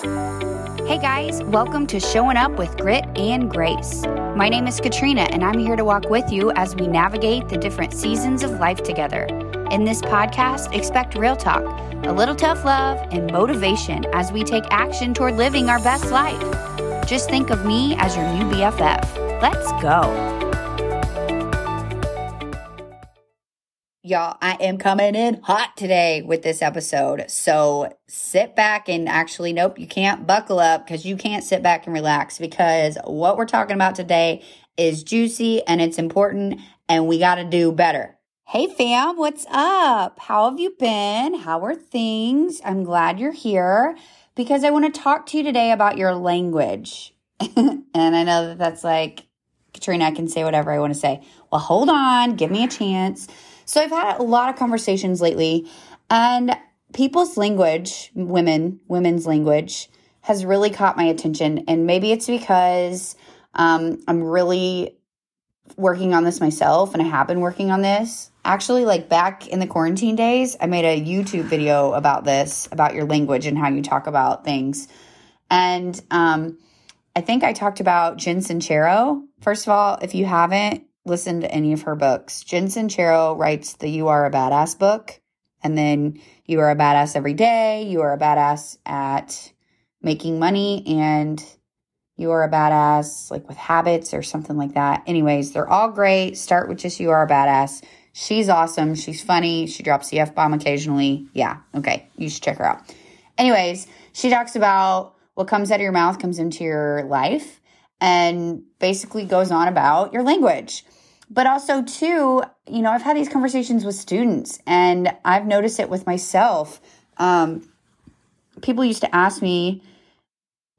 Hey guys, welcome to Showing Up with Grit and Grace. My name is Katrina, and I'm here to walk with you as we navigate the different seasons of life together. In this podcast, expect real talk, a little tough love, and motivation as we take action toward living our best life. Just think of me as your new BFF. Let's go. Y'all, I am coming in hot today with this episode. So sit back and actually, nope, you can't buckle up because you can't sit back and relax because what we're talking about today is juicy and it's important and we got to do better. Hey fam, what's up? How have you been? How are things? I'm glad you're here because I want to talk to you today about your language. and I know that that's like, Katrina, I can say whatever I want to say. Well, hold on, give me a chance. So I've had a lot of conversations lately, and people's language, women, women's language, has really caught my attention. And maybe it's because um, I'm really working on this myself, and I have been working on this. Actually, like back in the quarantine days, I made a YouTube video about this, about your language and how you talk about things. And um, I think I talked about Jen Sincero. First of all, if you haven't, listened to any of her books. Jen Sincero writes the You Are a Badass book, and then You Are a Badass Every Day, You Are a Badass at Making Money, and You Are a Badass like with Habits or something like that. Anyways, they're all great. Start with just You Are a Badass. She's awesome. She's funny. She drops the F bomb occasionally. Yeah, okay. You should check her out. Anyways, she talks about what comes out of your mouth comes into your life and basically goes on about your language. But also, too, you know, I've had these conversations with students and I've noticed it with myself. Um, people used to ask me,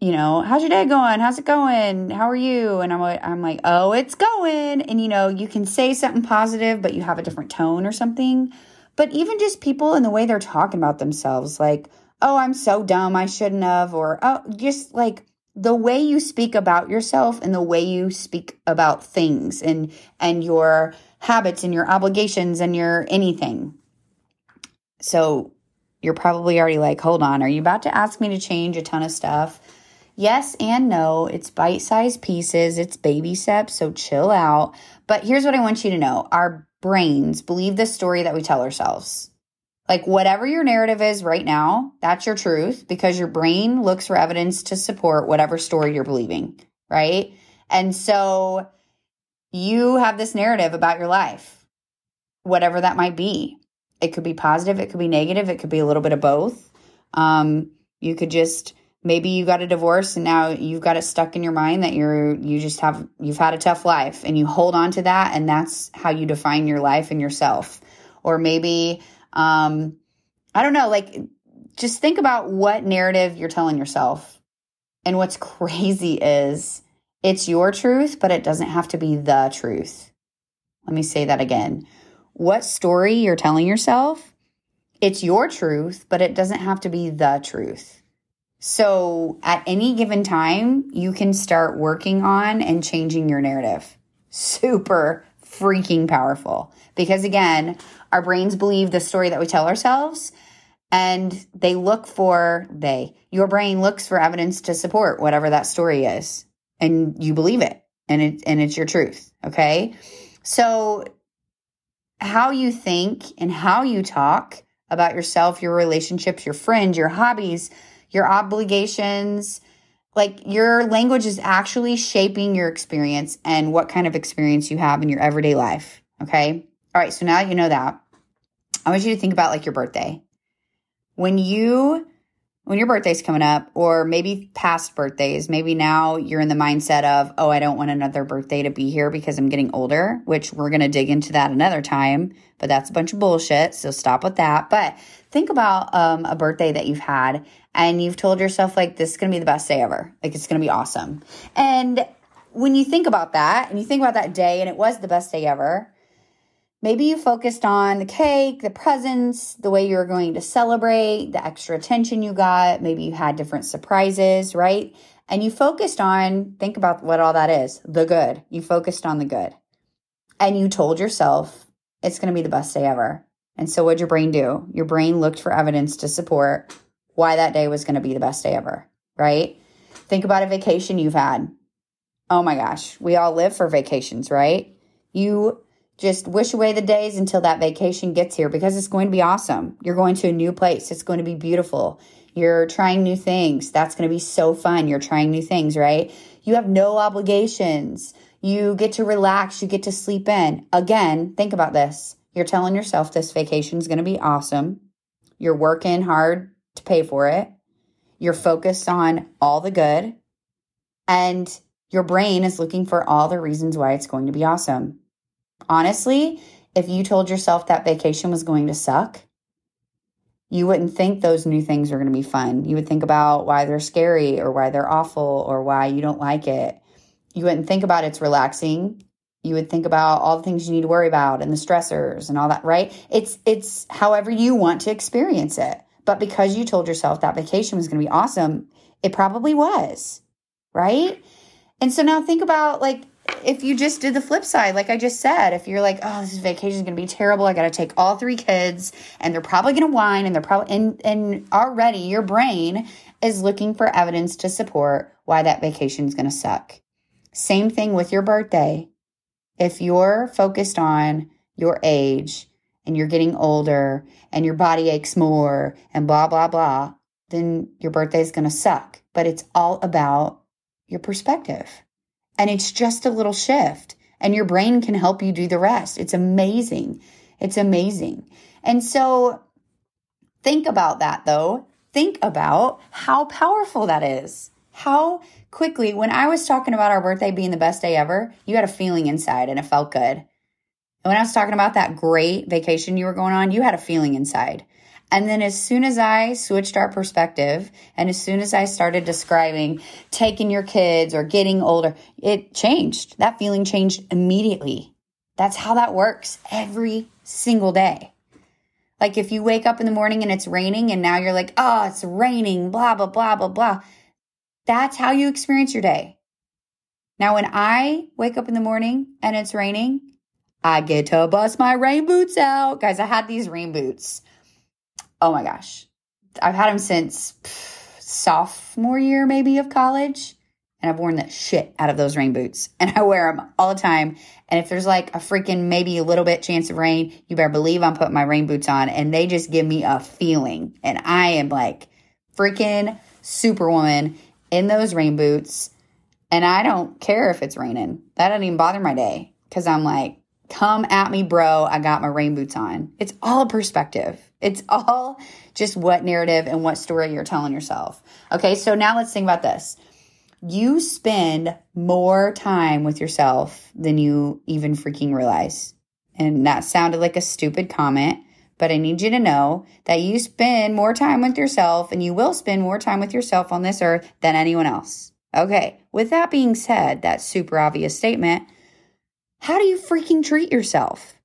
you know, how's your day going? How's it going? How are you? And I'm like, I'm like, oh, it's going. And you know, you can say something positive, but you have a different tone or something. But even just people and the way they're talking about themselves, like, oh, I'm so dumb, I shouldn't have, or oh, just like the way you speak about yourself and the way you speak about things and and your habits and your obligations and your anything. So you're probably already like, "Hold on, are you about to ask me to change a ton of stuff?" Yes and no. It's bite-sized pieces, it's baby steps, so chill out. But here's what I want you to know. Our brains believe the story that we tell ourselves. Like, whatever your narrative is right now, that's your truth because your brain looks for evidence to support whatever story you're believing, right? And so you have this narrative about your life, whatever that might be. It could be positive, it could be negative, it could be a little bit of both. Um, you could just maybe you got a divorce and now you've got it stuck in your mind that you're you just have you've had a tough life and you hold on to that and that's how you define your life and yourself. Or maybe um, I don't know, like just think about what narrative you're telling yourself. And what's crazy is it's your truth, but it doesn't have to be the truth. Let me say that again. What story you're telling yourself, it's your truth, but it doesn't have to be the truth. So at any given time, you can start working on and changing your narrative. Super freaking powerful. Because again, our brains believe the story that we tell ourselves and they look for they your brain looks for evidence to support whatever that story is and you believe it and it and it's your truth okay so how you think and how you talk about yourself your relationships your friends your hobbies your obligations like your language is actually shaping your experience and what kind of experience you have in your everyday life okay all right so now you know that I want you to think about like your birthday. When you when your birthday's coming up or maybe past birthdays, maybe now you're in the mindset of, "Oh, I don't want another birthday to be here because I'm getting older," which we're going to dig into that another time, but that's a bunch of bullshit, so stop with that. But think about um, a birthday that you've had and you've told yourself like this is going to be the best day ever. Like it's going to be awesome. And when you think about that and you think about that day and it was the best day ever, Maybe you focused on the cake, the presents, the way you were going to celebrate, the extra attention you got. Maybe you had different surprises, right? And you focused on, think about what all that is the good. You focused on the good. And you told yourself it's going to be the best day ever. And so, what'd your brain do? Your brain looked for evidence to support why that day was going to be the best day ever. right? Think about a vacation you've had. Oh my gosh, we all live for vacations, right? You just wish away the days until that vacation gets here because it's going to be awesome. You're going to a new place, it's going to be beautiful. You're trying new things. That's going to be so fun. You're trying new things, right? You have no obligations. You get to relax. You get to sleep in. Again, think about this. You're telling yourself this vacation is going to be awesome. You're working hard to pay for it. You're focused on all the good. And your brain is looking for all the reasons why it's going to be awesome. Honestly, if you told yourself that vacation was going to suck, you wouldn't think those new things are going to be fun. You would think about why they're scary or why they're awful or why you don't like it. You wouldn't think about it's relaxing. You would think about all the things you need to worry about and the stressors and all that, right? It's it's however you want to experience it. But because you told yourself that vacation was going to be awesome, it probably was, right? And so now think about like if you just did the flip side, like I just said, if you're like, oh, this vacation is going to be terrible, I got to take all three kids, and they're probably going to whine, and they're probably and and already your brain is looking for evidence to support why that vacation is going to suck. Same thing with your birthday. If you're focused on your age and you're getting older and your body aches more and blah blah blah, then your birthday is going to suck. But it's all about your perspective. And it's just a little shift, and your brain can help you do the rest. It's amazing. It's amazing. And so think about that though. Think about how powerful that is. How quickly, when I was talking about our birthday being the best day ever, you had a feeling inside and it felt good. And when I was talking about that great vacation you were going on, you had a feeling inside. And then as soon as I switched our perspective and as soon as I started describing taking your kids or getting older, it changed. That feeling changed immediately. That's how that works every single day. Like if you wake up in the morning and it's raining and now you're like, oh, it's raining, blah, blah, blah, blah, blah. That's how you experience your day. Now, when I wake up in the morning and it's raining, I get to bust my rain boots out. Guys, I had these rain boots oh my gosh, I've had them since sophomore year maybe of college. And I've worn the shit out of those rain boots and I wear them all the time. And if there's like a freaking maybe a little bit chance of rain, you better believe I'm putting my rain boots on and they just give me a feeling. And I am like freaking superwoman in those rain boots. And I don't care if it's raining. That doesn't even bother my day because I'm like, come at me, bro. I got my rain boots on. It's all perspective. It's all just what narrative and what story you're telling yourself. Okay, so now let's think about this. You spend more time with yourself than you even freaking realize. And that sounded like a stupid comment, but I need you to know that you spend more time with yourself and you will spend more time with yourself on this earth than anyone else. Okay, with that being said, that super obvious statement, how do you freaking treat yourself?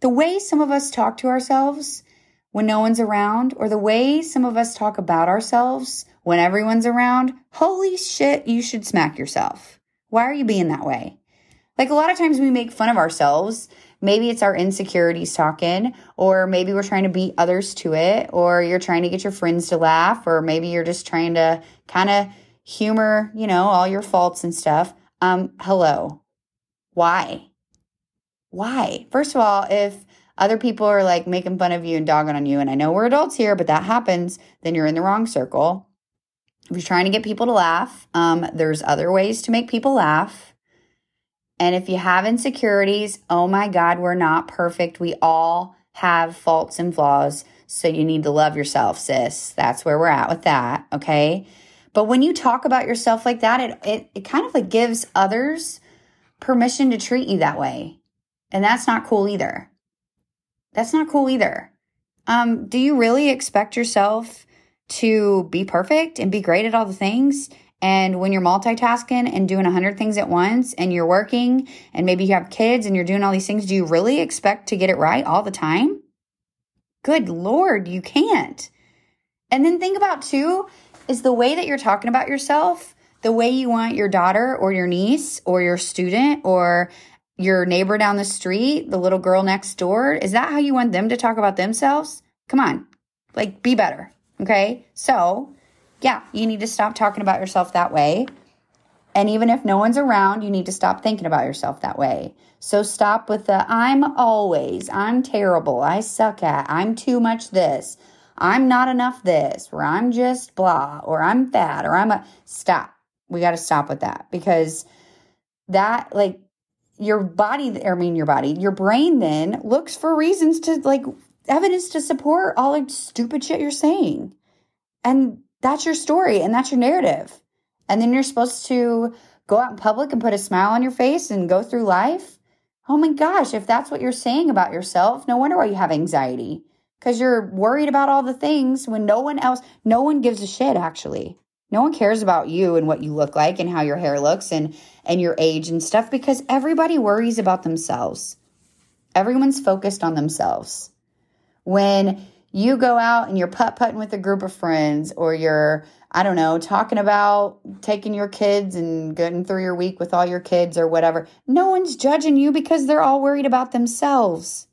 The way some of us talk to ourselves when no one's around, or the way some of us talk about ourselves when everyone's around, holy shit, you should smack yourself. Why are you being that way? Like a lot of times we make fun of ourselves. Maybe it's our insecurities talking, or maybe we're trying to beat others to it, or you're trying to get your friends to laugh, or maybe you're just trying to kind of humor, you know, all your faults and stuff. Um, hello. Why? Why? First of all, if other people are like making fun of you and dogging on you, and I know we're adults here, but that happens, then you're in the wrong circle. If you're trying to get people to laugh, um, there's other ways to make people laugh. And if you have insecurities, oh my God, we're not perfect. We all have faults and flaws. So you need to love yourself, sis. That's where we're at with that. Okay. But when you talk about yourself like that, it, it, it kind of like gives others permission to treat you that way. And that's not cool either. That's not cool either. Um, do you really expect yourself to be perfect and be great at all the things? And when you're multitasking and doing a hundred things at once and you're working and maybe you have kids and you're doing all these things, do you really expect to get it right all the time? Good Lord, you can't. And then think about too, is the way that you're talking about yourself the way you want your daughter or your niece or your student or your neighbor down the street, the little girl next door? Is that how you want them to talk about themselves? Come on, like be better. Okay. So yeah, you need to stop talking about yourself that way. And even if no one's around, you need to stop thinking about yourself that way. So stop with the I'm always, I'm terrible, I suck at, I'm too much this, I'm not enough this, or I'm just blah, or I'm fat, or I'm a stop. We got to stop with that because that, like, your body, I mean, your body, your brain then looks for reasons to, like, evidence to support all the stupid shit you're saying. And that's your story and that's your narrative. And then you're supposed to go out in public and put a smile on your face and go through life. Oh my gosh, if that's what you're saying about yourself, no wonder why you have anxiety because you're worried about all the things when no one else, no one gives a shit actually. No one cares about you and what you look like and how your hair looks and and your age and stuff because everybody worries about themselves. Everyone's focused on themselves. When you go out and you're putt putting with a group of friends or you're I don't know, talking about taking your kids and getting through your week with all your kids or whatever. No one's judging you because they're all worried about themselves.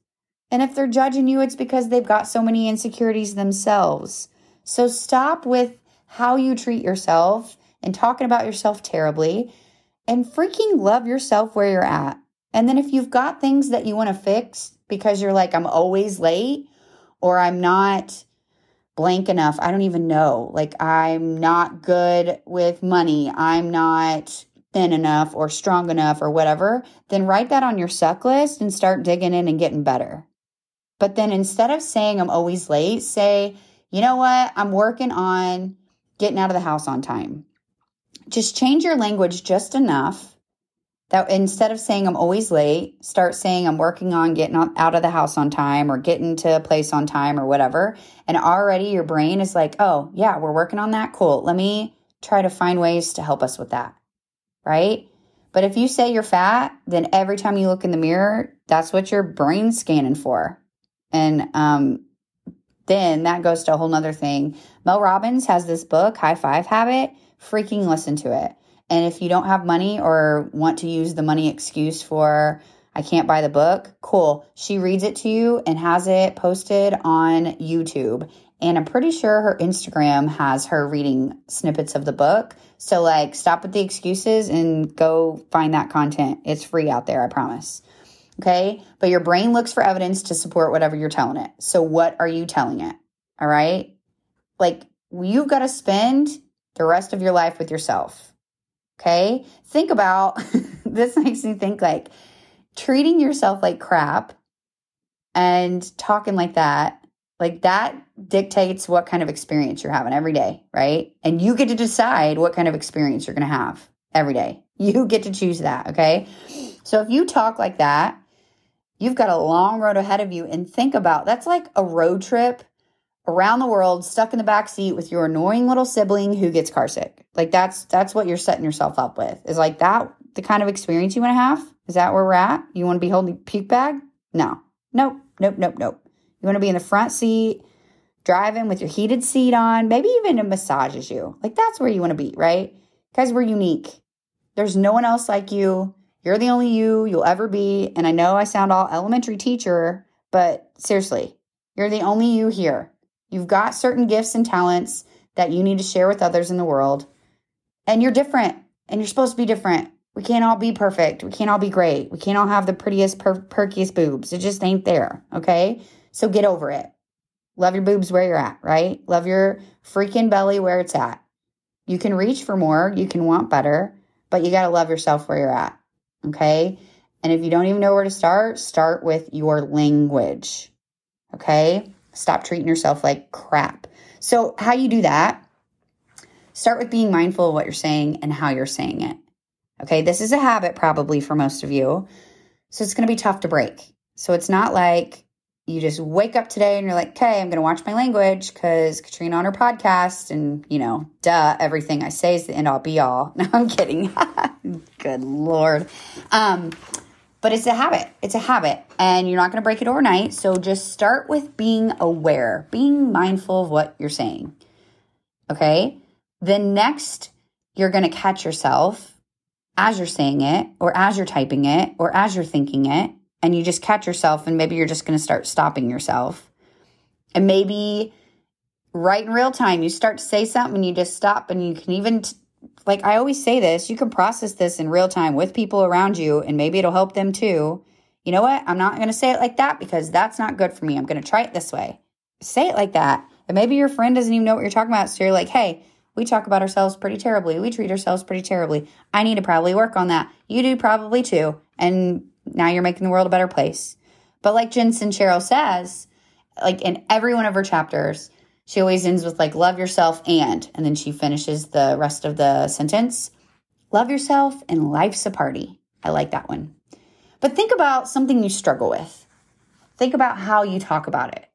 And if they're judging you, it's because they've got so many insecurities themselves. So stop with how you treat yourself and talking about yourself terribly and freaking love yourself where you're at. And then if you've got things that you want to fix because you're like, I'm always late or I'm not blank enough. I don't even know. Like, I'm not good with money. I'm not thin enough or strong enough or whatever. Then write that on your suck list and start digging in and getting better. But then instead of saying I'm always late, say, you know what? I'm working on getting out of the house on time. Just change your language just enough that instead of saying I'm always late, start saying I'm working on getting out of the house on time or getting to a place on time or whatever. And already your brain is like, oh, yeah, we're working on that. Cool. Let me try to find ways to help us with that. Right. But if you say you're fat, then every time you look in the mirror, that's what your brain's scanning for. And um, then that goes to a whole nother thing. Mel Robbins has this book, High Five Habit. Freaking listen to it and if you don't have money or want to use the money excuse for, I can't buy the book, cool. She reads it to you and has it posted on YouTube. And I'm pretty sure her Instagram has her reading snippets of the book. So, like, stop with the excuses and go find that content. It's free out there, I promise. Okay. But your brain looks for evidence to support whatever you're telling it. So, what are you telling it? All right. Like, you've got to spend the rest of your life with yourself. Okay. Think about this makes me think like treating yourself like crap and talking like that, like that dictates what kind of experience you're having every day, right? And you get to decide what kind of experience you're going to have every day. You get to choose that. Okay. So if you talk like that, you've got a long road ahead of you and think about that's like a road trip around the world stuck in the back seat with your annoying little sibling who gets car sick. Like that's that's what you're setting yourself up with. Is like that the kind of experience you want to have? Is that where we're at? You want to be holding puke bag? No. Nope. Nope. Nope. Nope. You want to be in the front seat, driving with your heated seat on, maybe even it massages you. Like that's where you want to be, right? Because we're unique. There's no one else like you. You're the only you you'll ever be. And I know I sound all elementary teacher, but seriously, you're the only you here. You've got certain gifts and talents that you need to share with others in the world. And you're different and you're supposed to be different. We can't all be perfect. We can't all be great. We can't all have the prettiest, per- perkiest boobs. It just ain't there. Okay. So get over it. Love your boobs where you're at, right? Love your freaking belly where it's at. You can reach for more, you can want better, but you got to love yourself where you're at. Okay. And if you don't even know where to start, start with your language. Okay. Stop treating yourself like crap. So, how you do that? Start with being mindful of what you're saying and how you're saying it. Okay, this is a habit probably for most of you. So, it's going to be tough to break. So, it's not like you just wake up today and you're like, okay, I'm going to watch my language because Katrina on her podcast and, you know, duh, everything I say is the end all be all. No, I'm kidding. Good Lord. Um, but it's a habit. It's a habit, and you're not going to break it overnight. So just start with being aware, being mindful of what you're saying. Okay. Then next, you're going to catch yourself as you're saying it, or as you're typing it, or as you're thinking it, and you just catch yourself, and maybe you're just going to start stopping yourself. And maybe right in real time, you start to say something and you just stop and you can even, t- like I always say this, you can process this in real time with people around you and maybe it'll help them too. You know what? I'm not going to say it like that because that's not good for me. I'm going to try it this way. Say it like that. And maybe your friend doesn't even know what you're talking about. So you're like, hey, we talk about ourselves pretty terribly. We treat ourselves pretty terribly. I need to probably work on that. You do probably too. And now you're making the world a better place. But like Jen Sincero says, like in every one of her chapters, she always ends with like love yourself and and then she finishes the rest of the sentence. Love yourself and life's a party. I like that one. But think about something you struggle with. Think about how you talk about it.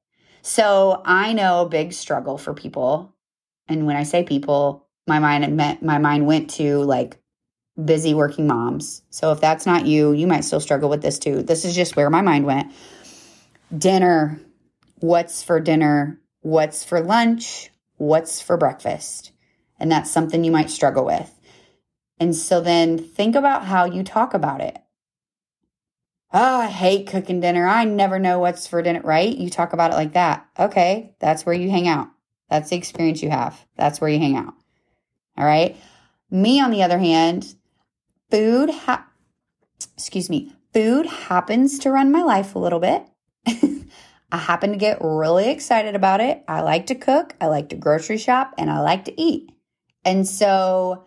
So I know a big struggle for people and when I say people, my mind my mind went to like busy working moms. So if that's not you, you might still struggle with this too. This is just where my mind went. Dinner. What's for dinner? What's for lunch? What's for breakfast? And that's something you might struggle with. And so then think about how you talk about it. Oh, I hate cooking dinner. I never know what's for dinner, right? You talk about it like that. Okay, that's where you hang out. That's the experience you have. That's where you hang out. All right. Me, on the other hand, food, ha- excuse me, food happens to run my life a little bit. I happen to get really excited about it. I like to cook, I like to grocery shop, and I like to eat. And so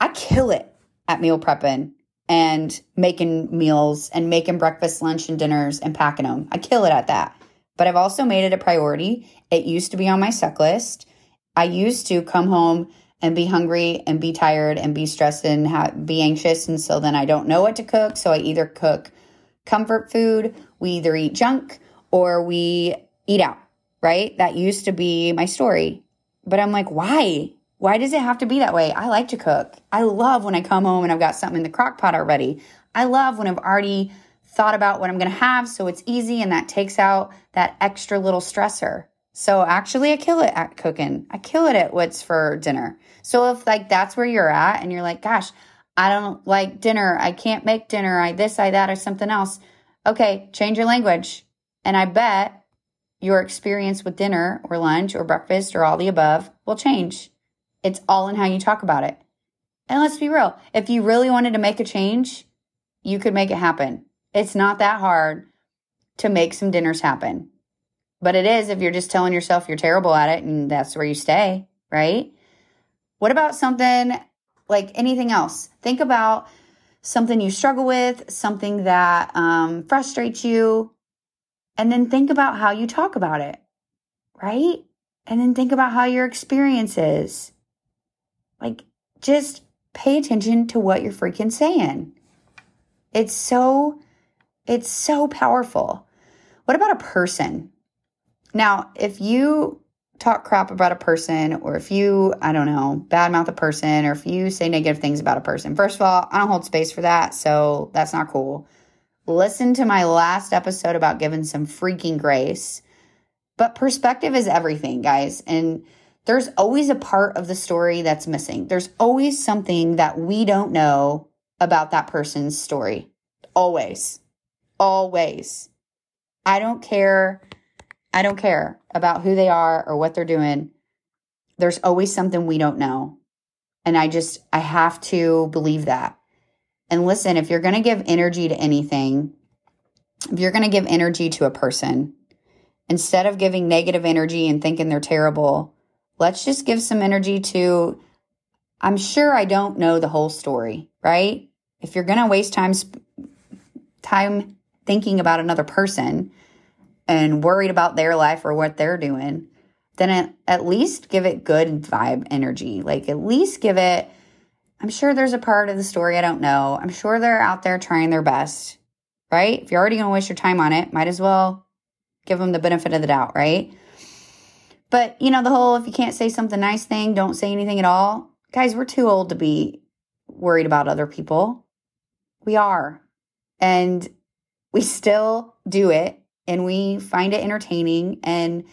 I kill it at meal prepping and making meals and making breakfast, lunch, and dinners and packing them. I kill it at that but I've also made it a priority. It used to be on my suck list. I used to come home and be hungry and be tired and be stressed and have, be anxious. And so then I don't know what to cook. So I either cook comfort food, we either eat junk or we eat out, right? That used to be my story. But I'm like, why? Why does it have to be that way? I like to cook. I love when I come home and I've got something in the crock pot already. I love when I've already thought about what I'm going to have so it's easy and that takes out that extra little stressor. So actually I kill it at cooking. I kill it at what's for dinner. So if like that's where you're at and you're like, gosh, I don't like dinner. I can't make dinner. I this, I that, or something else. Okay, change your language. And I bet your experience with dinner or lunch or breakfast or all the above will change. It's all in how you talk about it. And let's be real. If you really wanted to make a change, you could make it happen. It's not that hard to make some dinners happen. But it is if you're just telling yourself you're terrible at it and that's where you stay, right? What about something like anything else? Think about something you struggle with, something that um, frustrates you, and then think about how you talk about it, right? And then think about how your experience is. Like, just pay attention to what you're freaking saying. It's so it's so powerful. What about a person? Now, if you talk crap about a person, or if you, I don't know, badmouth a person, or if you say negative things about a person, first of all, I don't hold space for that. So that's not cool. Listen to my last episode about giving some freaking grace. But perspective is everything, guys. And there's always a part of the story that's missing. There's always something that we don't know about that person's story. Always always. I don't care. I don't care about who they are or what they're doing. There's always something we don't know. And I just, I have to believe that. And listen, if you're going to give energy to anything, if you're going to give energy to a person, instead of giving negative energy and thinking they're terrible, let's just give some energy to, I'm sure I don't know the whole story, right? If you're going to waste time, time thinking about another person and worried about their life or what they're doing, then at, at least give it good vibe energy. Like at least give it, I'm sure there's a part of the story I don't know. I'm sure they're out there trying their best, right? If you're already going to waste your time on it, might as well give them the benefit of the doubt, right? But, you know, the whole if you can't say something nice thing, don't say anything at all. Guys, we're too old to be worried about other people. We are. And we still do it and we find it entertaining. And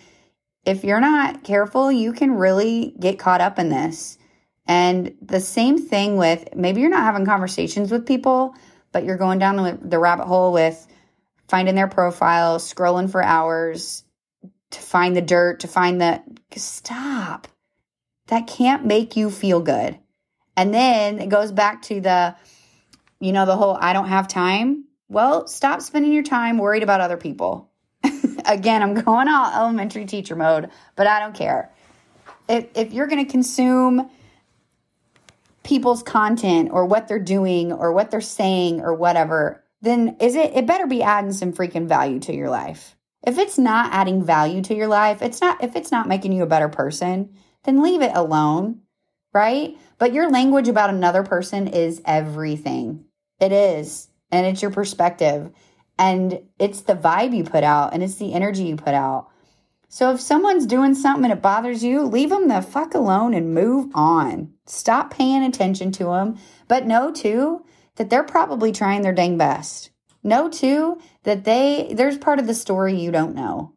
if you're not careful, you can really get caught up in this. And the same thing with maybe you're not having conversations with people, but you're going down the, the rabbit hole with finding their profile, scrolling for hours, to find the dirt, to find the stop. That can't make you feel good. And then it goes back to the, you know, the whole I don't have time. Well, stop spending your time worried about other people. Again, I'm going all elementary teacher mode, but I don't care. If, if you're going to consume people's content or what they're doing or what they're saying or whatever, then is it it better be adding some freaking value to your life. If it's not adding value to your life, it's not if it's not making you a better person, then leave it alone, right? But your language about another person is everything. It is. And it's your perspective. And it's the vibe you put out and it's the energy you put out. So if someone's doing something and it bothers you, leave them the fuck alone and move on. Stop paying attention to them. But know too that they're probably trying their dang best. Know too that they there's part of the story you don't know.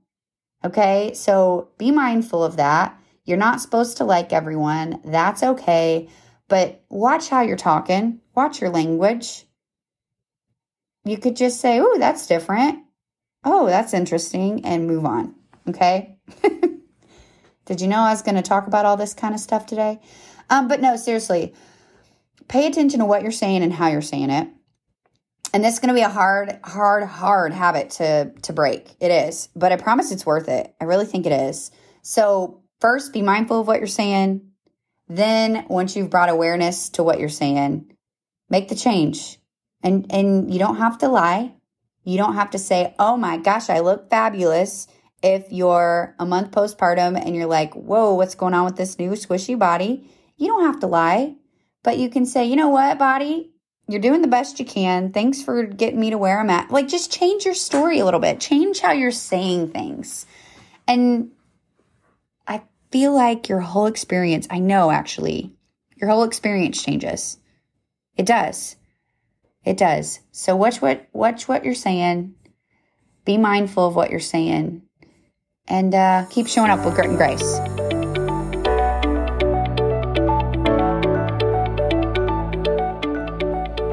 Okay? So be mindful of that. You're not supposed to like everyone. That's okay. But watch how you're talking. Watch your language. You could just say, "Oh, that's different. Oh, that's interesting," and move on. Okay? Did you know I was going to talk about all this kind of stuff today? Um, but no, seriously, pay attention to what you're saying and how you're saying it. And this is going to be a hard, hard, hard habit to to break. It is, but I promise it's worth it. I really think it is. So first, be mindful of what you're saying. Then, once you've brought awareness to what you're saying, make the change. And and you don't have to lie. You don't have to say, "Oh my gosh, I look fabulous." If you're a month postpartum and you're like, "Whoa, what's going on with this new squishy body?" You don't have to lie, but you can say, "You know what, body? You're doing the best you can. Thanks for getting me to where I'm at." Like just change your story a little bit. Change how you're saying things. And I feel like your whole experience, I know actually, your whole experience changes. It does. It does. So watch what watch what you're saying. Be mindful of what you're saying. And uh, keep showing up with grit and grace.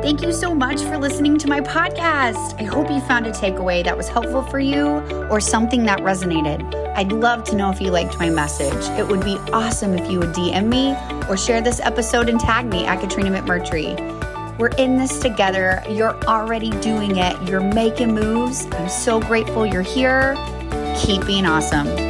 Thank you so much for listening to my podcast. I hope you found a takeaway that was helpful for you or something that resonated. I'd love to know if you liked my message. It would be awesome if you would DM me or share this episode and tag me at Katrina McMurtry. We're in this together. You're already doing it. You're making moves. I'm so grateful you're here. Keep being awesome.